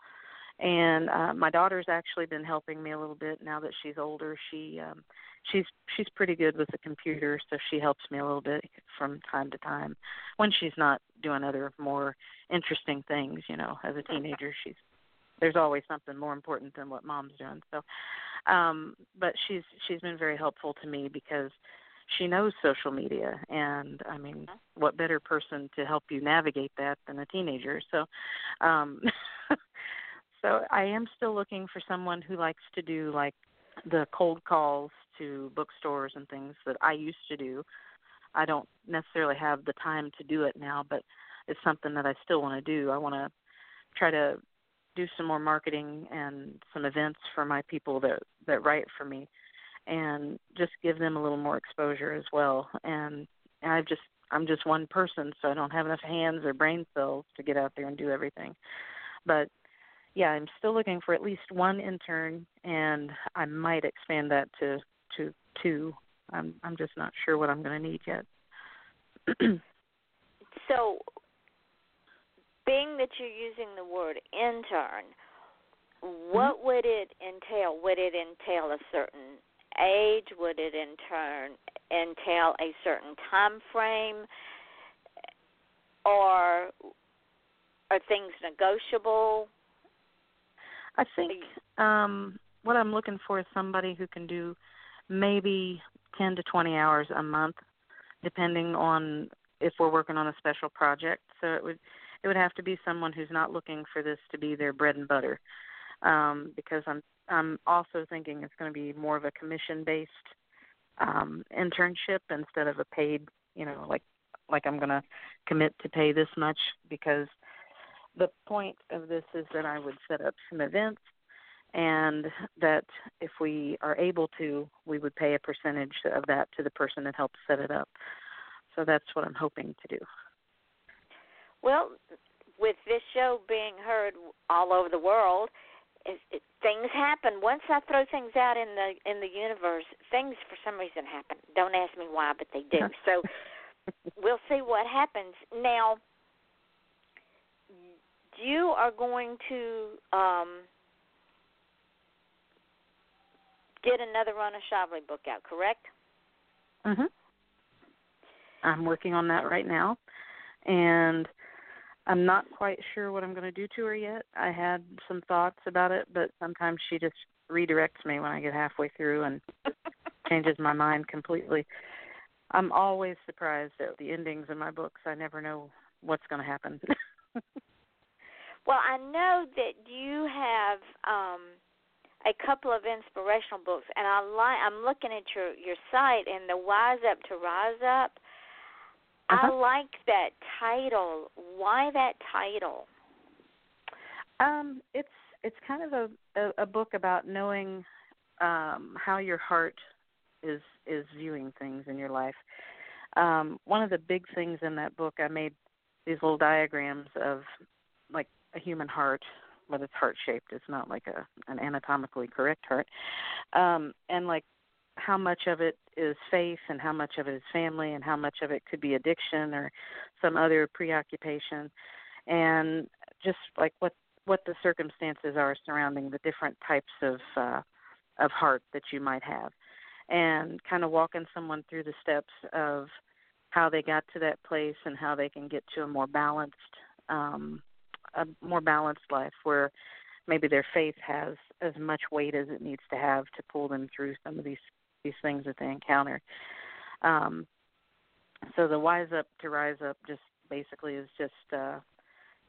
And uh, my daughter's actually been helping me a little bit now that she's older. She um, she's she's pretty good with the computer, so she helps me a little bit from time to time when she's not doing other more interesting things. You know, as a teenager, she's there's always something more important than what mom's doing. So, um, but she's she's been very helpful to me because she knows social media, and I mean, what better person to help you navigate that than a teenager? So, um, [laughs] so I am still looking for someone who likes to do like the cold calls to bookstores and things that I used to do. I don't necessarily have the time to do it now, but it's something that I still want to do. I want to try to do some more marketing and some events for my people that that write for me and just give them a little more exposure as well. And i've just i'm just one person so i don't have enough hands or brain cells to get out there and do everything. But yeah i'm still looking for at least one intern and i might expand that to to two. I'm i'm just not sure what i'm going to need yet. [clears throat] So being that you're using the word intern, what mm-hmm. would it entail? Would it entail a certain age? Would it in turn entail a certain time frame? Or are things negotiable? I think um what I'm looking for is somebody who can do maybe 10 to 20 hours a month depending on if we're working on a special project. So it would it would have to be someone who's not looking for this to be their bread and butter um, because i'm i'm also thinking it's going to be more of a commission based um, internship instead of a paid you know like like i'm going to commit to pay this much because the point of this is that i would set up some events and that if we are able to we would pay a percentage of that to the person that helps set it up. So that's what i'm hoping to do well, with this show being heard all over the world, it, it, things happen. Once I throw things out in the in the universe, things for some reason happen. Don't ask me why, but they do. so [laughs] we'll see what happens. Now, you are going to um, get another Rona Shively book out, correct? Mhm. I'm working on that right now, and I'm not quite sure what I'm going to do to her yet. I had some thoughts about it, but sometimes she just redirects me when I get halfway through and [laughs] changes my mind completely. I'm always surprised at the endings in my books. I never know what's going to happen. well, I know that you have um a couple of inspirational books and I like I'm looking at your your site and the Wise Up to Rise Up uh-huh. I like that title. Why that title? Um, it's it's kind of a, a, a book about knowing um, how your heart is is viewing things in your life. Um, one of the big things in that book, I made these little diagrams of like a human heart, but it's heart shaped. It's not like a an anatomically correct heart, um, and like how much of it is faith and how much of it is family and how much of it could be addiction or some other preoccupation. And just like what what the circumstances are surrounding the different types of uh of heart that you might have. And kind of walking someone through the steps of how they got to that place and how they can get to a more balanced um a more balanced life where maybe their faith has as much weight as it needs to have to pull them through some of these these things that they encounter. Um, so the wise up to rise up just basically is just uh,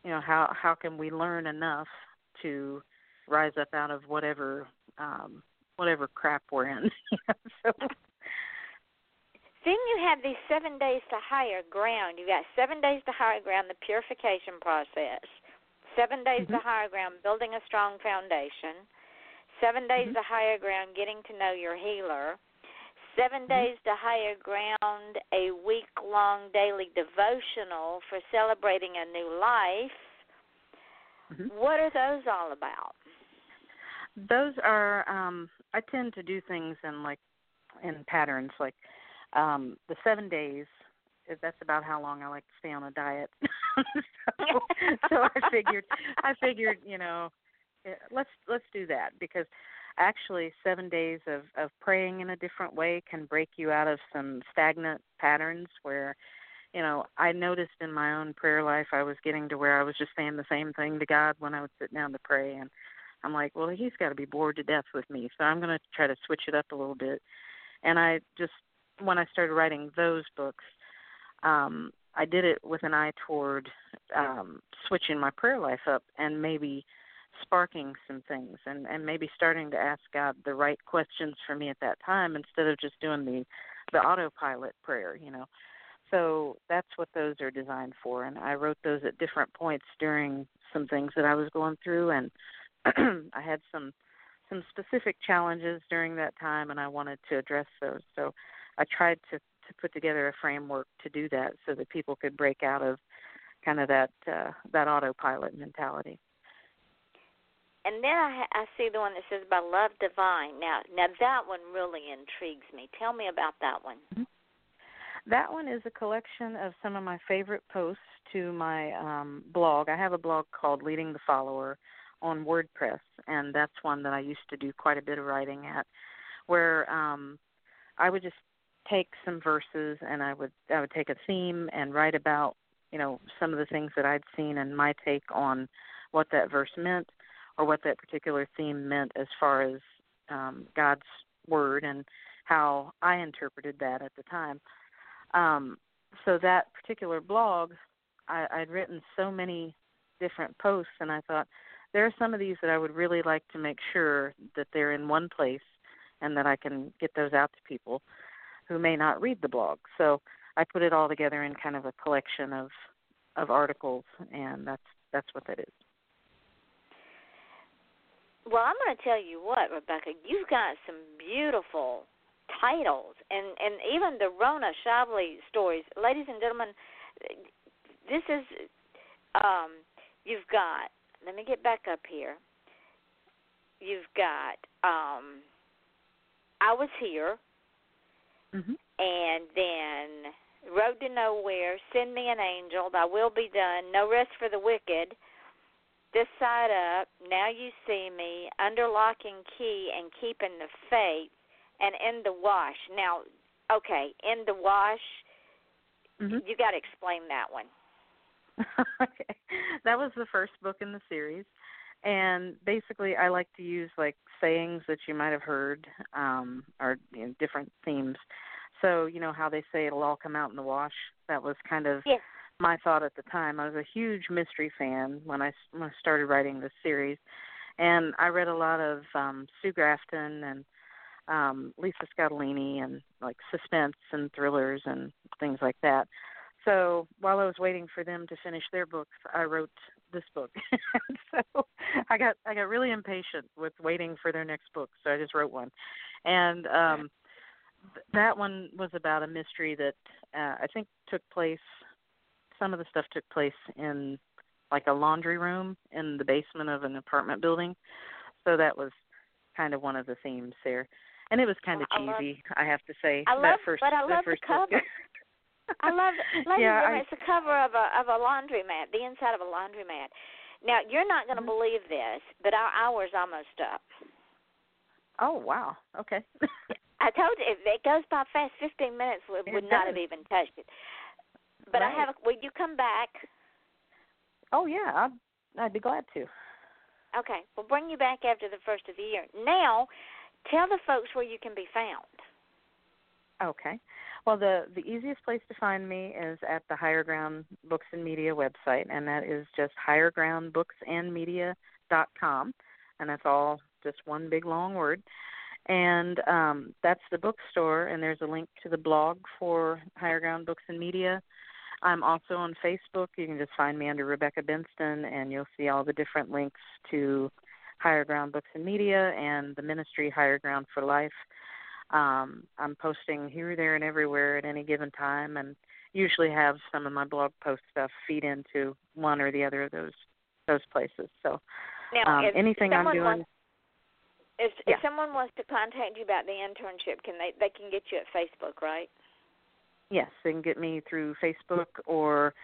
you know how how can we learn enough to rise up out of whatever um, whatever crap we're in. [laughs] so then you have these seven days to higher ground. You got seven days to higher ground, the purification process. Seven days mm-hmm. to higher ground, building a strong foundation. Seven days mm-hmm. to higher ground, getting to know your healer. 7 mm-hmm. days to higher ground, a week long daily devotional for celebrating a new life. Mm-hmm. What are those all about? Those are um I tend to do things in like in patterns like um the 7 days that's about how long I like to stay on a diet. [laughs] so, so I figured I figured, you know, eh, let's let's do that because actually seven days of of praying in a different way can break you out of some stagnant patterns where you know i noticed in my own prayer life i was getting to where i was just saying the same thing to god when i would sit down to pray and i'm like well he's got to be bored to death with me so i'm going to try to switch it up a little bit. And i just when i started writing those books um i did it with an eye toward um switching my prayer life up and maybe sparking some things and and maybe starting to ask God the right questions for me at that time instead of just doing the the autopilot prayer, you know. So that's what those are designed for and I wrote those at different points during some things that I was going through and [clears throat] I had some some specific challenges during that time and I wanted to address those. So I tried to to put together a framework to do that so that people could break out of kind of that uh, that autopilot mentality and then I, I see the one that says by love divine. Now, now that one really intrigues me. Tell me about that one. Mm-hmm. That one is a collection of some of my favorite posts to my um, blog. I have a blog called Leading the Follower on WordPress, and that's one that I used to do quite a bit of writing at, where um, I would just take some verses and I would I would take a theme and write about you know some of the things that I'd seen and my take on what that verse meant or what that particular theme meant as far as um, God's word and how I interpreted that at the time. Um, so that particular blog, I, I'd written so many different posts, and I thought there are some of these that I would really like to make sure that they're in one place and that I can get those out to people who may not read the blog. So I put it all together in kind of a collection of of articles, and that's that's what that is. Well, I'm going to tell you what, Rebecca. You've got some beautiful titles, and and even the Rona Shively stories, ladies and gentlemen. This is, um, you've got. Let me get back up here. You've got. um I was here, mm-hmm. and then Road to Nowhere, Send Me an Angel, Thy Will Be Done, No Rest for the Wicked this side up, now you see me, under lock and key and keeping the faith, and in the wash. Now, okay, in the wash, mm-hmm. you got to explain that one. [laughs] okay, that was the first book in the series, and basically, I like to use like sayings that you might have heard, um, or you know, different themes. So you know how they say it'll all come out in the wash. That was kind of yes my thought at the time. I was a huge mystery fan when I, when I started writing this series, and I read a lot of um, Sue Grafton and um, Lisa Scottoline and like suspense and thrillers and things like that. So while I was waiting for them to finish their books, I wrote this book. [laughs] so I got I got really impatient with waiting for their next book, so I just wrote one. And um that one was about a mystery that uh, I think took place some of the stuff took place in like a laundry room in the basement of an apartment building. So that was kind of one of the themes there. And it was kind of Well, I love- cheesy, I have to say. I that love- first, but I love the first cover. I love [laughs] it. Yeah, I- it's a cover of a of a laundromat, the inside of a laundromat. Now you're not going to Mhm. believe this, but our hour's almost up. Oh wow. Okay. [laughs] I told you if it goes by fast. Fifteen minutes would, would not have even touched it. But I have. Will you come back? oh yeah, I'd I'd be glad to. Okay, we'll bring you back after the first of the year. Now, tell the folks where you can be found. Okay. Well, the the easiest place to find me is at the Higher Ground Books and Media website, and that is just highergroundbooksandmedia.com, and that's all just one big long word. And um, that's the bookstore, and there's a link to the blog for Higher Ground Books and Media. I'm also on Facebook. You can just find me under Rebecca Benston, and you'll see all the different links to Higher Ground Books and Media and the ministry Higher Ground for Life um i'm posting here there and everywhere at any given time and usually have some of my blog post stuff feed into one or the other of those those places so Now, um if anything i'm doing wants, if, Yeah. if someone wants to contact you about the internship, can they they can get you at Facebook, right? Yes they can get me through facebook or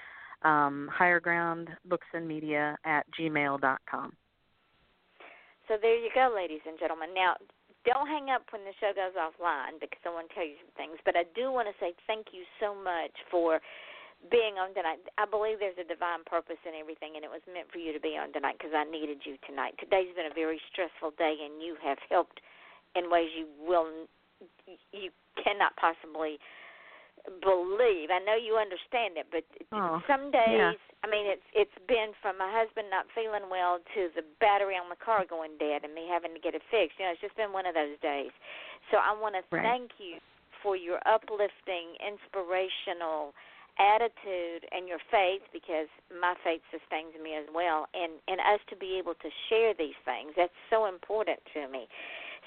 um higher ground books and media at gmail dot com So there you go, ladies and gentlemen. Now, don't hang up when the show goes offline because I want to tell you some things. But I do want to say thank you so much for being on tonight. I believe there's a divine purpose in everything, and it was meant for you to be on tonight because I needed you tonight. Today's been a very stressful day, and you have helped in ways you will you cannot possibly believe. I know you understand it, but Oh, some days, yeah. I mean, it's it's been from my husband not feeling well to the battery on the car going dead and me having to get it fixed. You know, it's just been one of those days. So I want to Right. thank you for your uplifting, inspirational attitude and your faith because my faith sustains me as well and and us to be able to share these things that's so important to me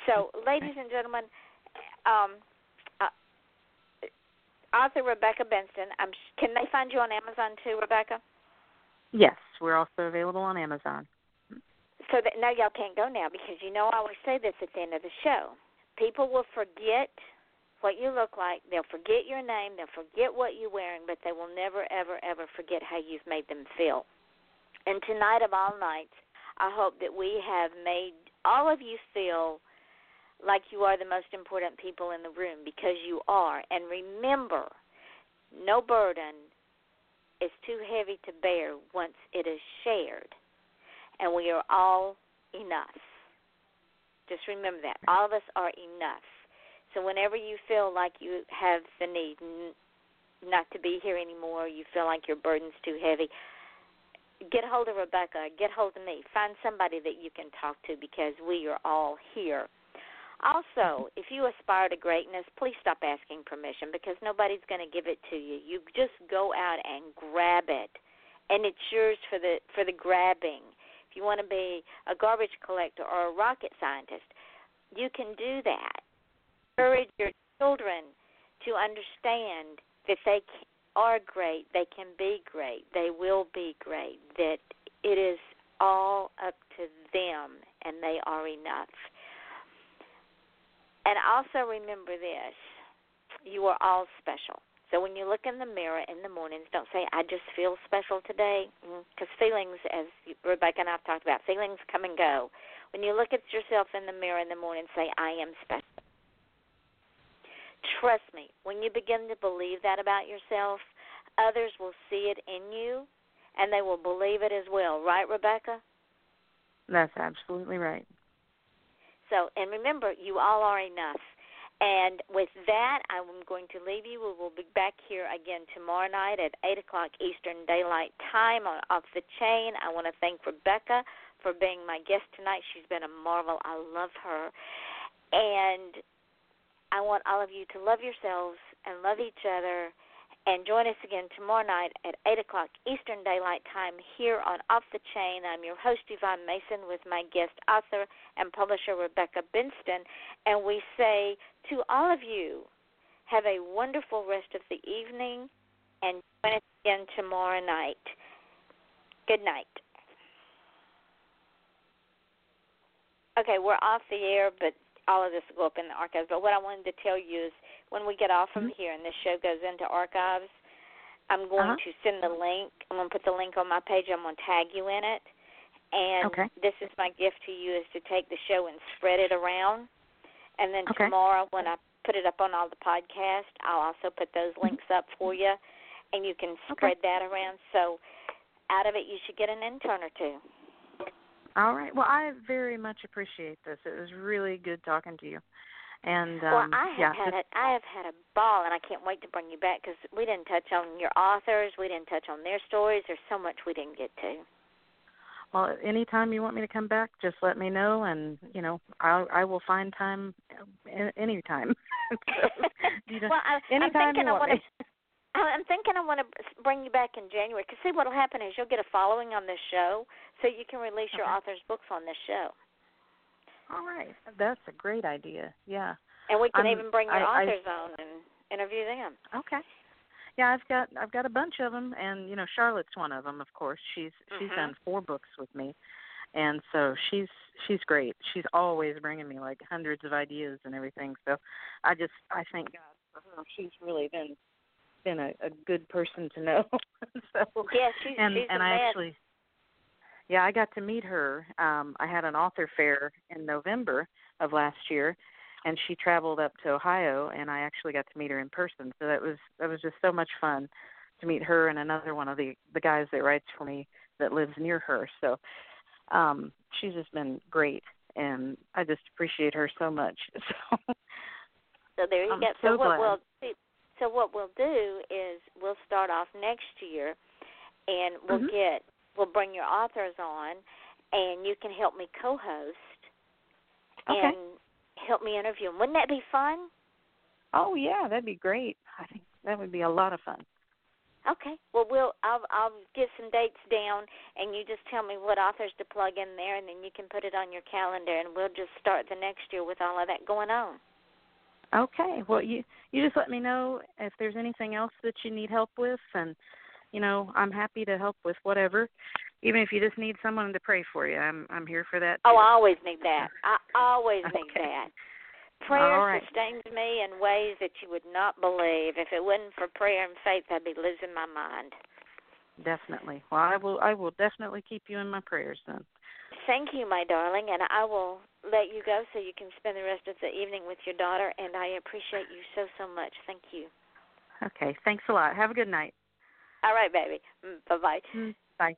so ladies and gentlemen um author rebecca benston i'm can they find you on amazon too rebecca yes we're also available on amazon so that now y'all can't go now because you know I always say this at the end of the show. People will forget what you look like. They'll forget your name. They'll forget what you're wearing, but they will never, ever, ever forget how you've made them feel. And tonight of all nights, I hope that we have made all of you feel like you are the most important people in the room because you are. And remember, no burden is too heavy to bear once it is shared and we are all enough. Just remember that. All of us are enough. So whenever you feel like you have the need not to be here anymore, you feel like your burden's too heavy, get hold of Rebecca, get hold of me. Find somebody that you can talk to because we are all here. Also, if you aspire to greatness, please stop asking permission because nobody's going to give it to you. You just go out and grab it, and it's yours for the for the grabbing. If you want to be a garbage collector or a rocket scientist, you can do that. Encourage your children to understand that they are great, they can be great, they will be great, that it is all up to them and they are enough. And also remember this you are all special. So when you look in the mirror in the mornings, don't say, I just feel special today. Mm, because feelings, as Rebecca and I have talked about, feelings come and go. When you look at yourself in the mirror in the morning, say, I am special. Trust me, when you begin to believe that about yourself, others will see it in you and they will believe it as well. Right, Rebecca? that's absolutely right So, and remember, you all are enough. And with that, I'm going to leave you. We will be back here again tomorrow night at 8 o'clock Eastern Daylight Time on Off the Chain. I want to thank Rebecca for being my guest tonight. She's been a marvel. I love her. And I want all of you to love yourselves and love each other. And join us again tomorrow night at 8 o'clock Eastern Daylight Time here on Off the Chain. I'm your host, Yvonne Mason, with my guest author and publisher, Rebecca Benston. And we say to all of you, have a wonderful rest of the evening and join us again tomorrow night. Good night. Okay, we're off the air, but all of this will go up in the archives. But what I wanted to tell you is when we get off from mm-hmm. here and this show goes into archives, I'm going Uh-huh. to send the link. I'm going to put the link on my page. I'm going to tag you in it. And Okay. this is my gift to you is to take the show and spread it around. And then Okay. tomorrow when I put it up on all the podcasts, I'll also put those Mm-hmm. links up for you and you can spread that around. So out of it you should get an intern or two. All right. Well, I very much appreciate this. It was really good talking to you. And um, well, I have yeah, had a, I have had a ball, and I can't wait to bring you back because we didn't touch on your authors, we didn't touch on their stories. There's so much we didn't get to. well, anytime you want me to come back, just let me know, and you know, I I will find time a- anytime. so, [laughs] you [laughs] know, well, I, I'm thinking you I want want to. [laughs] I'm thinking I want to bring you back in January because see what'll happen is you'll get a following on this show, so you can release your Okay. authors' books on this show, All right, that's a great idea. Yeah. and we can I'm- even bring your I- I- authors on and interview them. Okay. Yeah, I've got I've got a bunch of them, and you know Charlotte's one of them. Of course, she's she's Mhm. done four books with me, and so she's she's great. She's always bringing me like hundreds of ideas and everything. So I just I thank God for her. She's really been been a, a good person to know. [laughs] so Yes, she's and she's and a I mess. actually yeah I got to meet her. Um, I had an author fair in November of last year, and she traveled up to Ohio, and I actually got to meet her in person. So that was that was just so much fun to meet her and another one of the the guys that writes for me that lives near her. So um, she's just been great, and I just appreciate her so much. [laughs] So So there you I'm go. so what glad. we'll so what we'll do is we'll start off next year, and we'll Mhm. get we'll bring your authors on, and you can help me co-host Okay. and help me interview them. Wouldn't that be fun? oh yeah, that'd be great. I think that would be a lot of fun. Okay. Well, we'll I'll I'll get some dates down, and you just tell me what authors to plug in there, and then you can put it on your calendar, and we'll just start the next year with all of that going on. Okay. Well, you you just let me know if there's anything else that you need help with, and you know I'm happy to help with whatever. Even if you just need someone to pray for you, I'm I'm here for that. Oh. I always need that. I always need Okay. that. Prayer right. sustains me in ways that you would not believe. If it wasn't for prayer and faith, I'd be losing my mind. Definitely. Well, I will I will definitely keep you in my prayers then. Thank you, my darling, and I will let you go so you can spend the rest of the evening with your daughter. And I appreciate you so so much. Thank you. Okay. Thanks a lot. Have a good night. All right, baby. Bye bye. Mm, Bye.